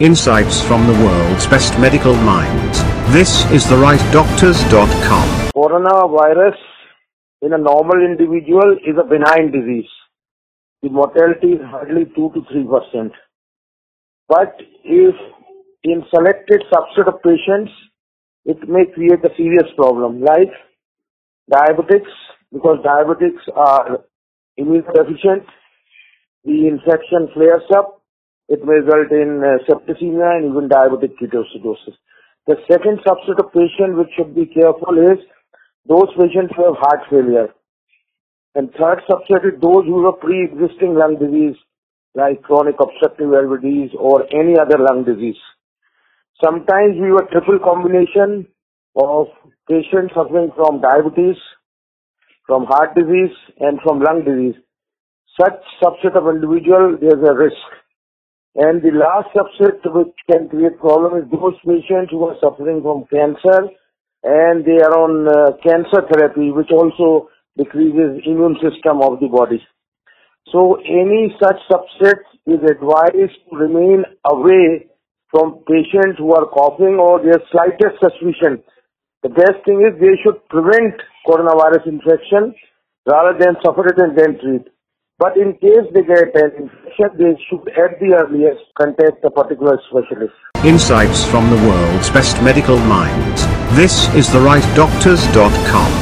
Insights from the world's best medical minds. This is the therightdoctors.com. Coronavirus in a normal individual is a benign disease. The mortality is hardly 2 to 3 percent. But if in selected subset of patients, it may create a serious problem like diabetics, because diabetics are immunodeficient, the infection flares up, it may result in uh, septicemia and even diabetic ketoacidosis. The second subset of patient which should be careful is those patients who have heart failure. And third subset is those who have pre-existing lung disease like chronic obstructive valve disease or any other lung disease. Sometimes we have a triple combination of patients suffering from diabetes, from heart disease and from lung disease. Such subset of individual, there's a risk. And the last subset which can create problem is those patients who are suffering from cancer and they are on uh, cancer therapy which also decreases immune system of the body. So any such subset is advised to remain away from patients who are coughing or their slightest suspicion. The best thing is they should prevent coronavirus infection rather than suffer it and then treat. But in case they get an infection, they should at the earliest contact a particular specialist. Insights from the world's best medical minds. This is therightdoctors.com.